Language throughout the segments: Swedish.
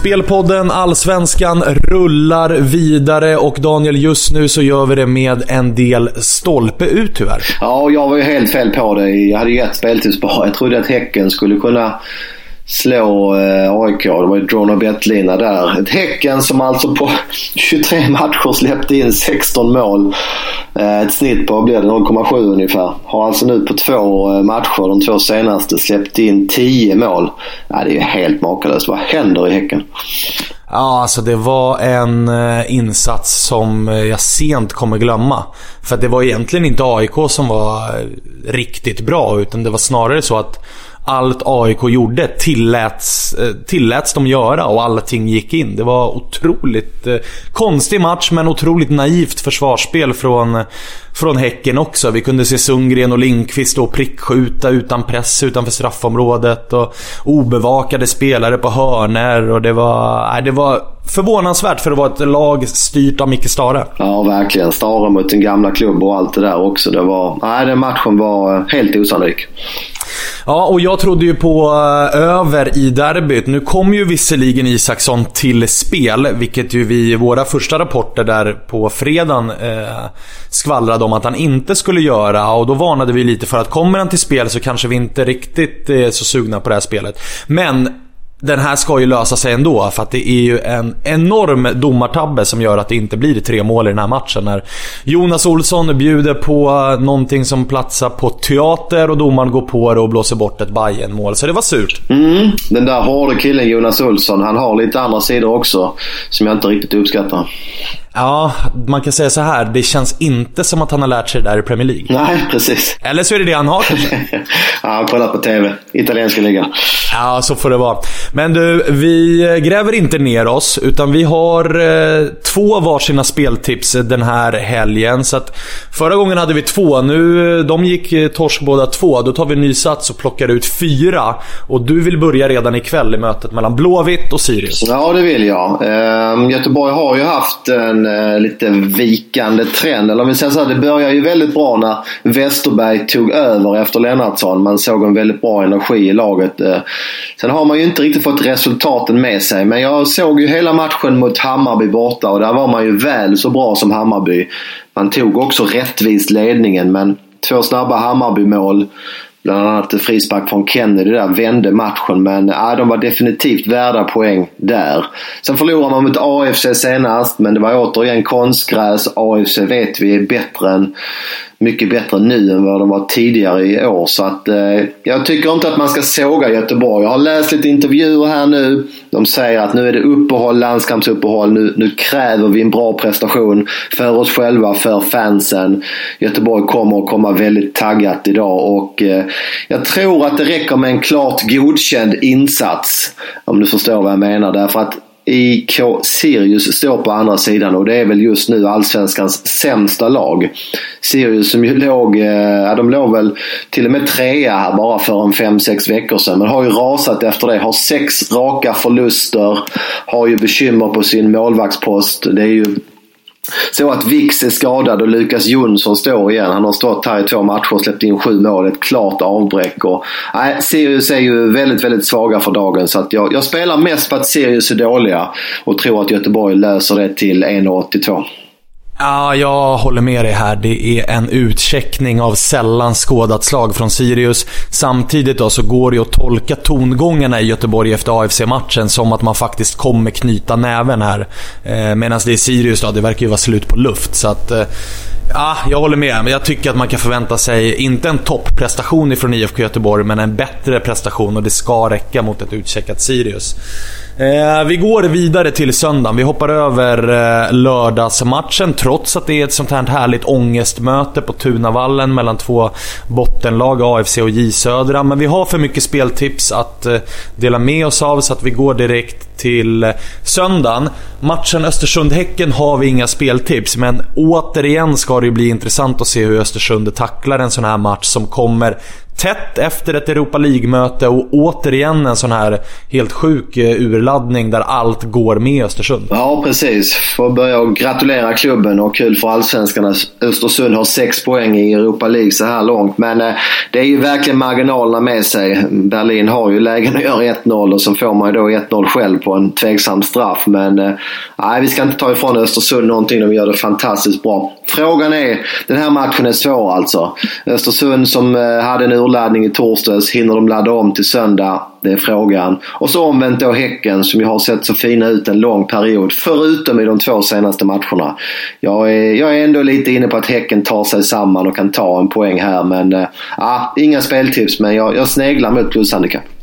Spelpodden Allsvenskan rullar vidare och Daniel, just nu så gör vi det med en del stolpe ut tyvärr. Ja, jag var ju helt fel på det. Jag hade ju ett speltips bara. Jag trodde att Häcken skulle kunna slå eh, AIK. Det var ju draw och bettlina där. Ett Häcken som alltså på 23 matcher släppte in 16 mål. Eh, ett snitt på, blir det, 0,7 ungefär. Har alltså nu på två eh, matcher, de två senaste, släppt in 10 mål. Ja, det är ju helt makalöst. Vad händer i Häcken? Ja, alltså det var en eh, insats som jag sent kommer glömma. För det var egentligen inte AIK som var riktigt bra, utan det var snarare så att allt AIK gjorde tilläts, eh, tilläts de göra och allting gick in. Det var otroligt eh, konstig match men otroligt naivt försvarsspel från, från Häcken också. Vi kunde se Sundgren och Lindqvist stå och prickskjuta utan press utanför straffområdet och obevakade spelare på hörner och det var, nej, det var förvånansvärt för att vara ett lag styrt av Micke Stare. Ja, verkligen. Stare mot den gamla klubb och allt det där också. Det var, nej, den matchen var helt osannolik. Ja, och jag trodde ju på eh, över i derbyt. Nu kom ju visserligen Isaksson till spel, vilket ju vi i våra första rapporter där på fredagen eh, skvallrade om att han inte skulle göra. Och då varnade vi lite för att kommer han till spel så kanske vi inte riktigt är så sugna på det här spelet. Men den här ska ju lösa sig ändå, för att det är ju en enorm domartabbe som gör att det inte blir tre mål i den här matchen. När Jonas Olsson bjuder på någonting som platsar på teater och domaren går på det och blåser bort ett bayern mål Så det var surt. Mm, den där hårde killen Jonas Olsson, han har lite andra sidor också som jag inte riktigt uppskattar. Ja, man kan säga så här. Det känns inte som att han har lärt sig det där i Premier League. Nej, precis. Eller så är det det han har Ja, han kollat på TV. Italienska ligan. Ja, så får det vara. Men du, vi gräver inte ner oss. Utan vi har eh, två varsina speltips den här helgen. Så att förra gången hade vi två. Nu, de gick eh, torsk båda två. Då tar vi en ny sats och plockar ut fyra. Och du vill börja redan ikväll i mötet mellan Blåvitt och Sirius. Ja, det vill jag. Eh, Göteborg har ju haft en eh, lite vikande trend. Eller om vi säger så här, det började ju väldigt bra när Westerberg tog över efter Lennartsson. Man såg en väldigt bra energi i laget. Eh, sen har man ju inte riktigt fått resultaten med sig. Men jag såg ju hela matchen mot Hammarby borta och där var man ju väl så bra som Hammarby. Man tog också rättvist ledningen men två snabba Hammarby-mål Bland annat frispark från Kennedy där vände matchen men ja, de var definitivt värda poäng där. Sen förlorade man mot AFC senast men det var återigen konstgräs. AFC vet vi är bättre än mycket bättre nu än vad de var tidigare i år. Så att, eh, jag tycker inte att man ska såga Göteborg. Jag har läst lite intervjuer här nu. De säger att nu är det uppehåll, landskampsuppehåll. Nu, nu kräver vi en bra prestation för oss själva, för fansen. Göteborg kommer att komma väldigt taggat idag och eh, jag tror att det räcker med en klart godkänd insats. Om du förstår vad jag menar. Därför att IK Sirius står på andra sidan och det är väl just nu allsvenskans sämsta lag. Sirius som ju låg, eh, ja de låg väl till och med trea här bara för en fem sex veckor sedan. Men har ju rasat efter det. Har sex raka förluster. Har ju bekymmer på sin målvaktspost. Det är ju så att Vix är skadad och Lukas Jonsson står igen. Han har stått här i två matcher och släppt in sju mål. Ett klart avbräck. Och, nej, Sirius är ju väldigt, väldigt svaga för dagen. Så att jag, jag spelar mest på att Sirius är dåliga och tror att Göteborg löser det till 1,82. Ja, jag håller med dig här. Det är en utcheckning av sällan skådat slag från Sirius. Samtidigt då så går det att tolka tongångarna i Göteborg efter AFC-matchen som att man faktiskt kommer knyta näven här. Eh, Medan det är Sirius då, det verkar ju vara slut på luft. Så att... Eh, Ja, jag håller med. Men jag tycker att man kan förvänta sig, inte en topprestation ifrån IFK Göteborg, men en bättre prestation och det ska räcka mot ett utcheckat Sirius. Eh, vi går vidare till söndagen. Vi hoppar över eh, lördagsmatchen trots att det är ett sånt här härligt ångestmöte på Tunavallen mellan två bottenlag, AFC och J Södra. Men vi har för mycket speltips att eh, dela med oss av så att vi går direkt till eh, söndagen. Matchen Östersund-Häcken har vi inga speltips, men återigen ska det ju bli intressant att se hur Östersund tacklar en sån här match som kommer tätt efter ett Europa League-möte och återigen en sån här helt sjuk eh, urladdning där allt går med Östersund. Ja, precis. Får börja och gratulera klubben och kul för allsvenskarna. Östersund har sex poäng i Europa League så här långt. Men eh, det är ju verkligen marginalerna med sig. Berlin har ju lägen att göra 1-0 och så får man ju då 1-0 själv på en tveksam straff. Men eh, nej, vi ska inte ta ifrån Östersund någonting. De gör det fantastiskt bra. Frågan är, den här matchen är svår alltså. Östersund som eh, hade en urladdning i torsdags, hinner de ladda om till söndag? Det är frågan. Och så omvänt då Häcken som ju har sett så fina ut en lång period. Förutom i de två senaste matcherna. Jag är, jag är ändå lite inne på att Häcken tar sig samman och kan ta en poäng här. Men äh, inga speltips men jag, jag sneglar mot plushandikapp.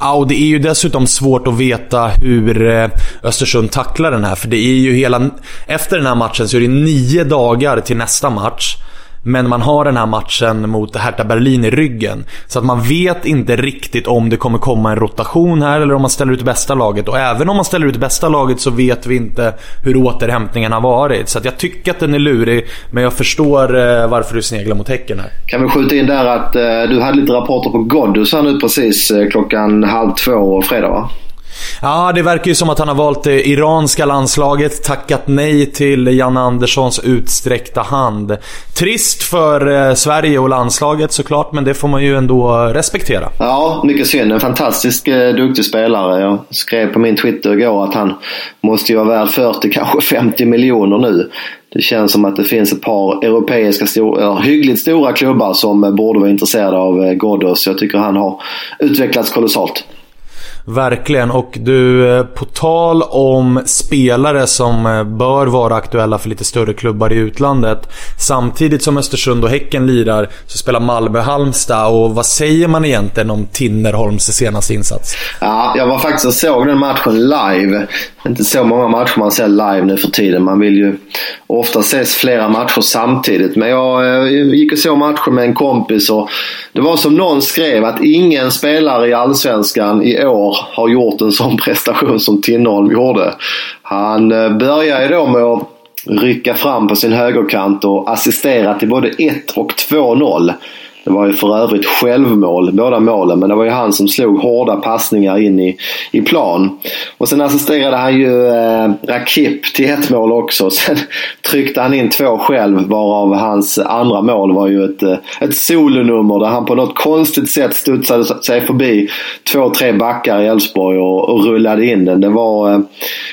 Ja, och det är ju dessutom svårt att veta hur eh, Östersund tacklar den här. För det är ju hela... Efter den här matchen så är det nio dagar till nästa match. Men man har den här matchen mot Hertha Berlin i ryggen. Så att man vet inte riktigt om det kommer komma en rotation här eller om man ställer ut bästa laget. Och även om man ställer ut bästa laget så vet vi inte hur återhämtningen har varit. Så att jag tycker att den är lurig, men jag förstår eh, varför du sneglar mot Häcken här. Kan vi skjuta in där att eh, du hade lite rapporter på Ghoddos här nu precis eh, klockan halv två fredag va? Ja, det verkar ju som att han har valt det iranska landslaget, tackat nej till Janne Anderssons utsträckta hand. Trist för eh, Sverige och landslaget såklart, men det får man ju ändå respektera. Ja, mycket synd. En fantastisk eh, duktig spelare. Jag skrev på min Twitter igår att han måste ju vara värd 40, kanske 50 miljoner nu. Det känns som att det finns ett par europeiska, stor, hyggligt stora klubbar som borde vara intresserade av eh, Ghoddos. Jag tycker han har utvecklats kolossalt. Verkligen. Och du, eh, på tal om spelare som eh, bör vara aktuella för lite större klubbar i utlandet. Samtidigt som Östersund och Häcken lirar så spelar Malmö-Halmstad. Och vad säger man egentligen om Tinnerholms senaste insats? Ja, jag var faktiskt och såg den matchen live. Inte så många matcher man ser live nu för tiden. Man vill ju ofta ses flera matcher samtidigt. Men jag eh, gick och såg matchen med en kompis och det var som någon skrev att ingen spelare i Allsvenskan i år har gjort en sån prestation som Tinnerholm gjorde. Han börjar började då med att rycka fram på sin högerkant och assistera till både 1 och 2-0. Det var ju för övrigt självmål, båda målen, men det var ju han som slog hårda passningar in i, i plan. Och sen assisterade han ju eh, Rakip till ett mål också. Sen tryckte han in två själv, varav hans andra mål var ju ett, eh, ett solonummer där han på något konstigt sätt studsade sig förbi två, tre backar i Elfsborg och, och rullade in den. Det var, eh,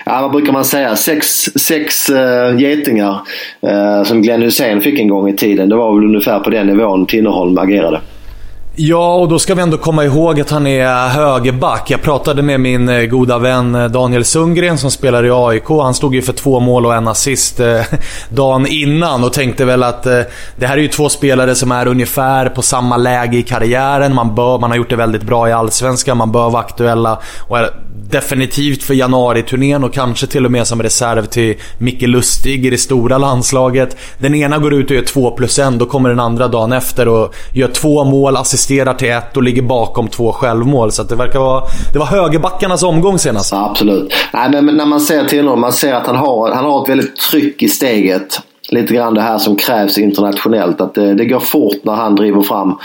ja vad brukar man säga, sex, sex eh, getingar eh, som Glenn Hussein fick en gång i tiden. Det var väl ungefär på den nivån Tinnerholm de la guerre. Là. Ja, och då ska vi ändå komma ihåg att han är högerback. Jag pratade med min eh, goda vän eh, Daniel Sundgren som spelar i AIK. Han stod ju för två mål och en assist eh, dagen innan och tänkte väl att eh, det här är ju två spelare som är ungefär på samma läge i karriären. Man, bör, man har gjort det väldigt bra i Allsvenskan, man bör vara aktuella och är definitivt för januari-turnén och kanske till och med som reserv till Micke Lustig i det stora landslaget. Den ena går ut och gör 2 plus 1, då kommer den andra dagen efter och gör två mål, assisterar till ett och ligger bakom två självmål. Så det verkar vara... Det var högerbackarnas omgång senast. Ja, absolut. Nej, men när man ser till honom, man ser att han har, han har ett väldigt tryck i steget lite grann det här som krävs internationellt. Att det, det går fort när han driver fram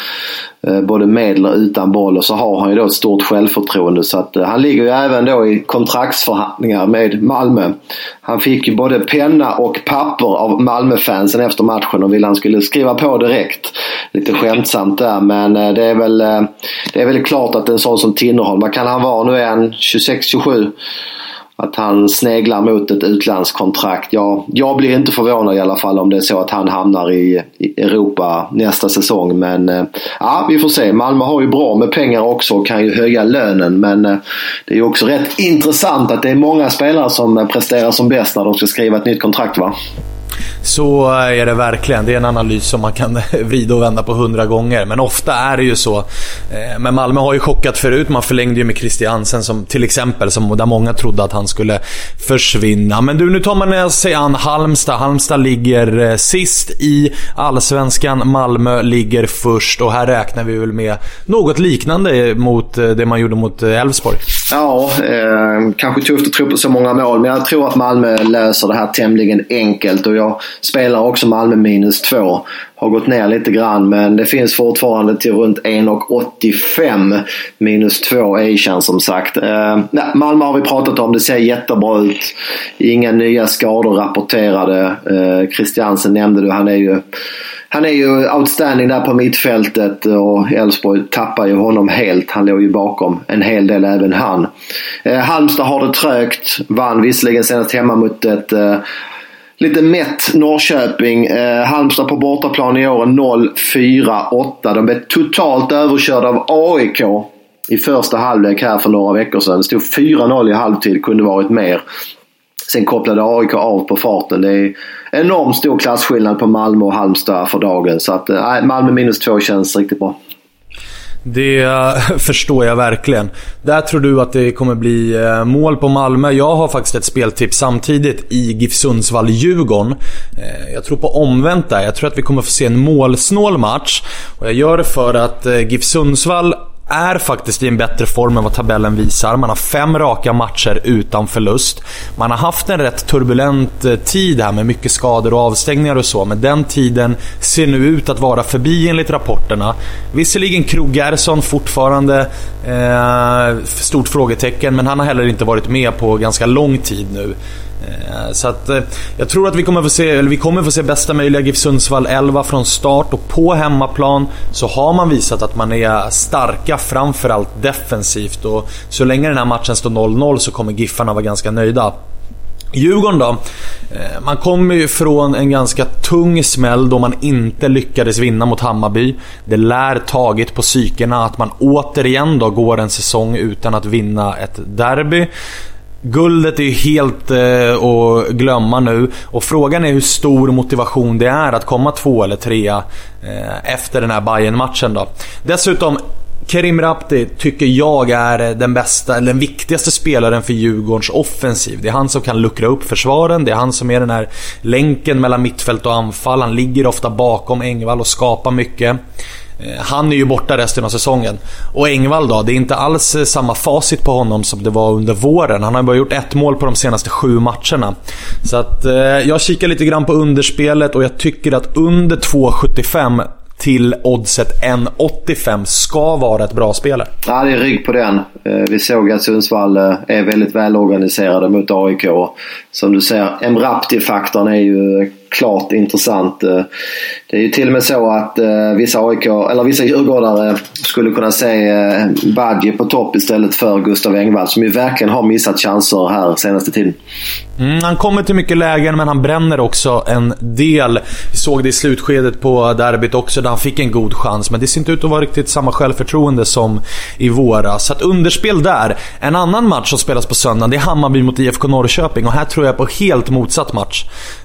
eh, både med och utan boll och så har han ju då ett stort självförtroende. Så att, eh, han ligger ju även då i kontraktsförhandlingar med Malmö. Han fick ju både penna och papper av Malmöfansen efter matchen och ville han skulle skriva på direkt. Lite skämtsamt där men eh, det är väl, eh, det är väl klart att en sån som Tinnerholm, vad kan han vara? Nu är han 26-27 att han sneglar mot ett utlandskontrakt. Ja, jag blir inte förvånad i alla fall om det är så att han hamnar i, Europa nästa säsong. Men eh, ja, vi får se. Malmö har ju bra med pengar också och kan ju höja lönen. Men eh, det är ju också rätt intressant att det är många spelare som eh, presterar som bäst när de ska skriva ett nytt kontrakt va? Så är det verkligen. Det är en analys som man kan vrida och vända på hundra gånger. Men ofta är det ju så. Eh, men Malmö har ju chockat förut. Man förlängde ju med Christiansen som till exempel, som, där många trodde att han skulle försvinna. Men du, nu tar man sig an Halmstad. Halmstad ligger eh, sist i Allsvenskan. Malmö ligger först och här räknar vi väl med något liknande mot eh, det man gjorde mot Elfsborg. Ja, eh, kanske tufft att tro på så många mål, men jag tror att Malmö löser det här tämligen enkelt. Och jag spelar också Malmö minus två. Har gått ner lite grann, men det finns fortfarande till runt 1,85. Minus två Asian som sagt. Eh, nej, Malmö har vi pratat om, det ser jättebra ut. Inga nya skador rapporterade. Eh, Christiansen nämnde du, han är ju han är ju outstanding där på mittfältet och Elfsborg tappar ju honom helt. Han låg ju bakom en hel del även han. Eh, Halmstad har det trögt. Vann visserligen senast hemma mot ett eh, lite mätt Norrköping. Eh, Halmstad på bortaplan i år 0-4-8. De blev totalt överkörda av AIK i första halvlek här för några veckor sedan. Det stod 4-0 i halvtid, kunde varit mer. Sen kopplade AIK av på farten. Det är enormt stor klasskillnad på Malmö och Halmstad för dagen. Så att, eh, nej, Malmö minus två känns riktigt bra. Det eh, förstår jag verkligen. Där tror du att det kommer bli eh, mål på Malmö. Jag har faktiskt ett speltips samtidigt i GIF Sundsvall-Djurgården. Jag tror på omvänt där. Jag tror att vi kommer få se en målsnål match. Och jag gör det för att GIF Sundsvall är faktiskt i en bättre form än vad tabellen visar. Man har fem raka matcher utan förlust. Man har haft en rätt turbulent eh, tid här med mycket skador och avstängningar och så, men den tiden ser nu ut att vara förbi enligt rapporterna. Visserligen Krog Gerson fortfarande eh, stort frågetecken, men han har heller inte varit med på ganska lång tid nu. Eh, så att eh, jag tror att vi kommer få se, eller vi kommer få se bästa möjliga GIF Sundsvall 11 från start och på hemmaplan så har man visat att man är starka framförallt defensivt och så länge den här matchen står 0-0 så kommer Giffarna vara ganska nöjda. Djurgården då. Eh, man kommer ju från en ganska tung smäll då man inte lyckades vinna mot Hammarby. Det lär tagit på psykena att man återigen då går en säsong utan att vinna ett derby. Guldet är ju helt eh, att glömma nu och frågan är hur stor motivation det är att komma två eller trea eh, efter den här bayern matchen då. Dessutom, Kerim Rapti tycker jag är den bästa, eller den viktigaste spelaren för Djurgårdens offensiv. Det är han som kan luckra upp försvaren, det är han som är den här länken mellan mittfält och anfall. Han ligger ofta bakom Engvall och skapar mycket. Eh, han är ju borta resten av säsongen. Och Engvall då, det är inte alls eh, samma facit på honom som det var under våren. Han har bara gjort ett mål på de senaste sju matcherna. Så att eh, jag kikar lite grann på underspelet och jag tycker att under 2,75 till oddset 1,85 ska vara ett bra spelare. Ja, det är rygg på den. Eh, vi såg att Sundsvall är väldigt välorganiserade mot AIK. Som du ser, Emrapti-faktorn är ju klart intressant. Eh, det är ju till och med så att eh, vissa AIK, eller vissa djurgårdare skulle kunna se eh, på topp istället för Gustav Engvall som ju verkligen har missat chanser här senaste tiden. Mm, han kommer till mycket lägen men han bränner också en del. Vi såg det i slutskedet på derbyt också där han fick en god chans men det ser inte ut att vara riktigt samma självförtroende som i våras. Så att underspel där. En annan match som spelas på söndag det är Hammarby mot IFK Norrköping och här tror jag på helt motsatt match.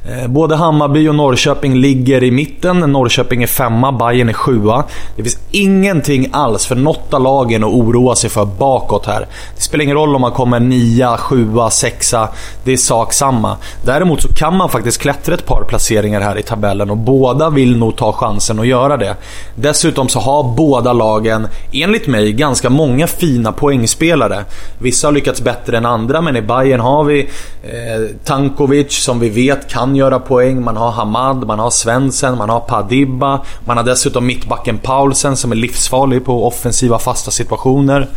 Eh, både Hammarby Hammarby och Norrköping ligger i mitten. Norrköping är femma, Bayern är sjua. Det finns ingenting alls för något av lagen att oroa sig för bakåt här. Det spelar ingen roll om man kommer nia, sjua, sexa. Det är sak samma. Däremot så kan man faktiskt klättra ett par placeringar här i tabellen och båda vill nog ta chansen att göra det. Dessutom så har båda lagen, enligt mig, ganska många fina poängspelare. Vissa har lyckats bättre än andra, men i Bayern har vi eh, Tankovic som vi vet kan göra poäng man har Hamad, man har Svensen, man har Padibba. Man har dessutom mittbacken Paulsen som är livsfarlig på offensiva fasta situationer.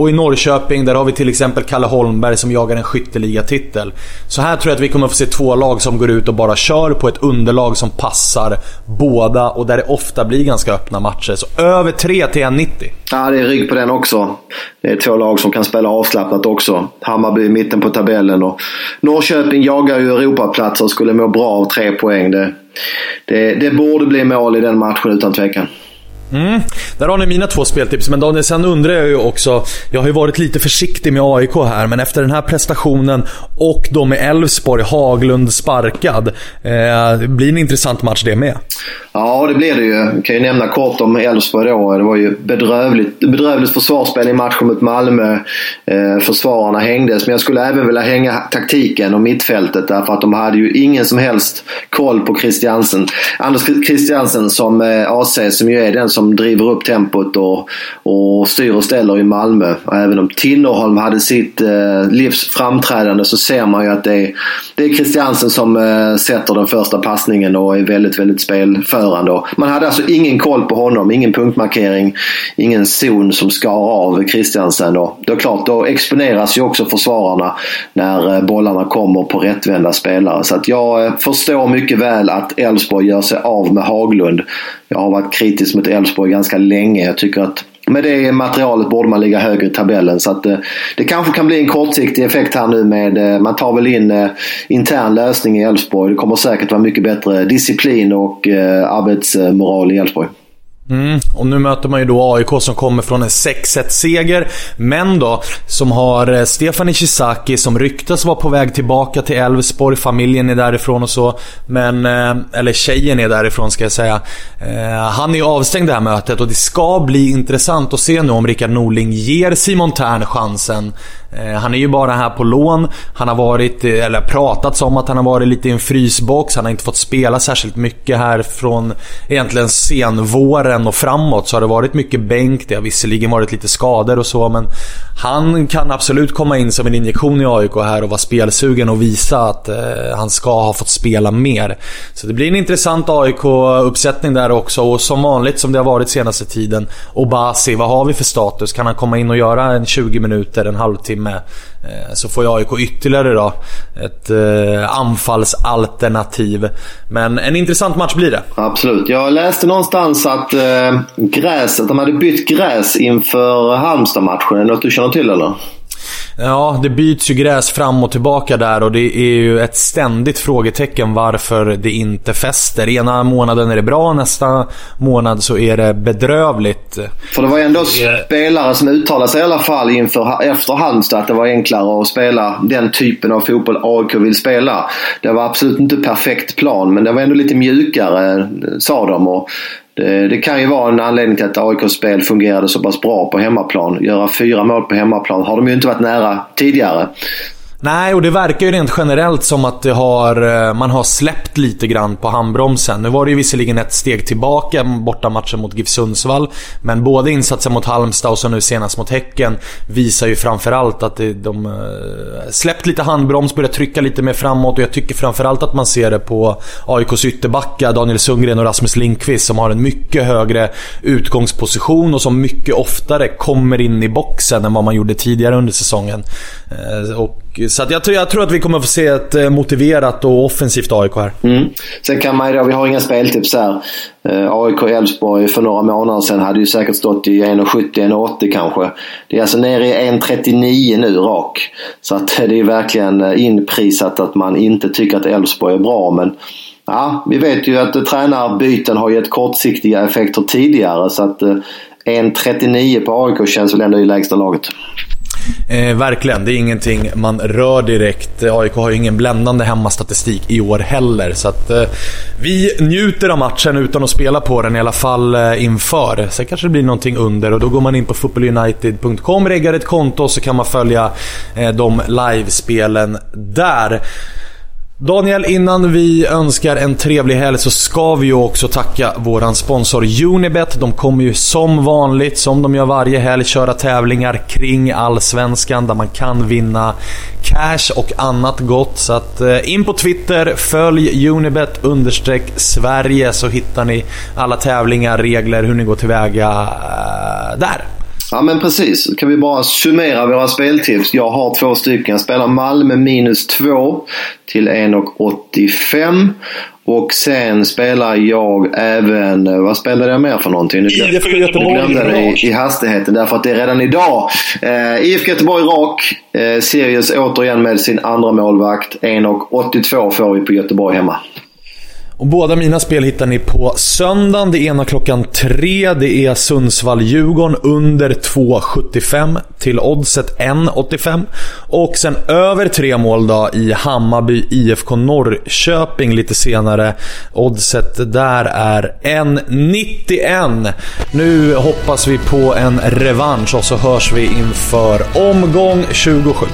Och i Norrköping, där har vi till exempel Kalle Holmberg som jagar en skytteligatitel. Så här tror jag att vi kommer få se två lag som går ut och bara kör på ett underlag som passar båda och där det ofta blir ganska öppna matcher. Så över 3 till 1,90. Ja, det är rygg på den också. Det är två lag som kan spela avslappnat också. Hammarby i mitten på tabellen och Norrköping jagar ju Europaplatser och skulle må bra av tre poäng. Det, det, det borde bli mål i den matchen utan tvekan. Mm. Där har ni mina två speltips. Men Daniel, sen undrar jag ju också. Jag har ju varit lite försiktig med AIK här, men efter den här prestationen och då med Elfsborg, Haglund sparkad. Eh, det blir en intressant match det med. Ja, det blir det ju. Jag kan ju nämna kort om Elfsborg då. Det var ju bedrövligt, bedrövligt försvarsspel i matchen mot Malmö. Eh, försvararna hängdes, men jag skulle även vilja hänga taktiken och mittfältet därför att de hade ju ingen som helst koll på Christiansen. Anders Christiansen som eh, AC, som ju är den som som driver upp tempot och, och styr och ställer i Malmö. Även om Tinnerholm hade sitt eh, livs framträdande så ser man ju att det är, det är Christiansen som eh, sätter den första passningen och är väldigt, väldigt spelförande. Och man hade alltså ingen koll på honom, ingen punktmarkering, ingen zon som skar av Christiansen. Och då klart, då exponeras ju också försvararna när eh, bollarna kommer på rättvända spelare. Så att jag eh, förstår mycket väl att Elfsborg gör sig av med Haglund. Jag har varit kritisk mot Elfsborg ganska länge. Jag tycker att med det materialet borde man ligga högre i tabellen. Så att, eh, det kanske kan bli en kortsiktig effekt här nu med, eh, man tar väl in eh, intern lösning i Elfsborg. Det kommer säkert vara mycket bättre disciplin och eh, arbetsmoral i Elfsborg. Mm, och nu möter man ju då AIK som kommer från en 6-1-seger. Men då, som har eh, Stefan Ishizaki som ryktas vara på väg tillbaka till Elfsborg. Familjen är därifrån och så. Men, eh, eller tjejen är därifrån ska jag säga. Eh, han är ju avstängd det här mötet och det ska bli intressant att se nu om Rickard Norling ger Simon Tern chansen. Eh, han är ju bara här på lån. Han har varit, eh, eller pratats om att han har varit lite i en frysbox. Han har inte fått spela särskilt mycket här från egentligen senvåren och framåt så har det varit mycket bänk. Det har visserligen varit lite skador och så, men han kan absolut komma in som en injektion i AIK här och vara spelsugen och visa att eh, han ska ha fått spela mer. Så det blir en intressant AIK-uppsättning där också och som vanligt som det har varit senaste tiden. Obasi, vad har vi för status? Kan han komma in och göra en 20 minuter, en halvtimme? Eh, så får ju AIK ytterligare då ett eh, anfallsalternativ. Men en intressant match blir det. Absolut. Jag läste någonstans att eh, gräs, att de hade bytt gräs inför Halmstad-matchen. Är det något du känner till eller? Ja, det byts ju gräs fram och tillbaka där och det är ju ett ständigt frågetecken varför det inte fäster. Ena månaden är det bra, nästa månad så är det bedrövligt. För det var ändå spelare som uttalade sig i alla fall inför, efter Halmstad att det var enklare att spela den typen av fotboll AIK vill spela. Det var absolut inte perfekt plan men det var ändå lite mjukare sa de. Och det, det, kan ju vara en anledning till att AIKs spel fungerade så pass bra på hemmaplan. Göra fyra mål på hemmaplan har de ju inte varit nära tidigare. Nej, och det verkar ju rent generellt som att det har, eh, man har släppt lite grann på handbromsen. Nu var det ju visserligen ett steg tillbaka borta matchen mot GIF Sundsvall. Men både insatsen mot Halmstad och så nu senast mot Häcken visar ju framförallt att de eh, släppt lite handbroms, börjat trycka lite mer framåt. Och jag tycker framförallt att man ser det på AIKs ytterbackar, Daniel Sundgren och Rasmus Linkvist som har en mycket högre utgångsposition och som mycket oftare kommer in i boxen än vad man gjorde tidigare under säsongen. Eh, och Eh, så jag, tror, jag tror att vi kommer att få se ett eh, motiverat och offensivt AIK här. Mm. Sen kan man ju då, vi har inga speltips här. Eh, AIK Elfsborg för några månader sedan hade ju säkert stått i 1,70-1,80 kanske. Det är alltså nere i 1,39 nu rak. Så att det är verkligen inprisat att man inte tycker att Elfsborg är bra. Men ja, vi vet ju att tränarbyten har gett kortsiktiga effekter tidigare. Så att 1,39 på AIK känns väl ändå i lägsta laget. Eh, verkligen, det är ingenting man rör direkt. AIK har ju ingen bländande hemmastatistik i år heller. Så att eh, vi njuter av matchen utan att spela på den i alla fall eh, inför. Sen kanske det blir någonting under och då går man in på footballunited.com, reggar ett konto och så kan man följa eh, de livespelen där. Daniel, innan vi önskar en trevlig helg så ska vi ju också tacka våran sponsor Unibet. De kommer ju som vanligt, som de gör varje helg, köra tävlingar kring Allsvenskan där man kan vinna cash och annat gott. Så att eh, in på Twitter, följ Unibet understreck Sverige så hittar ni alla tävlingar, regler, hur ni går tillväga eh, där. Ja men precis. Kan vi bara summera våra speltips. Jag har två stycken. Jag spelar Malmö minus 2 till 1,85. Och sen spelar jag även, vad spelade jag mer för någonting? IFK Göteborg glömde det i, i hastigheten därför att det är redan idag. Eh, IFK Göteborg rak. Eh, Sirius återigen med sin andra målvakt. 1,82 får vi på Göteborg hemma. Och båda mina spel hittar ni på söndagen. Det ena klockan tre. Det är Sundsvall-Djurgården under 2,75 till oddset 1,85. Och sen över tre mål då i Hammarby IFK Norrköping lite senare. Oddset där är 1,91. Nu hoppas vi på en revansch och så hörs vi inför omgång 27.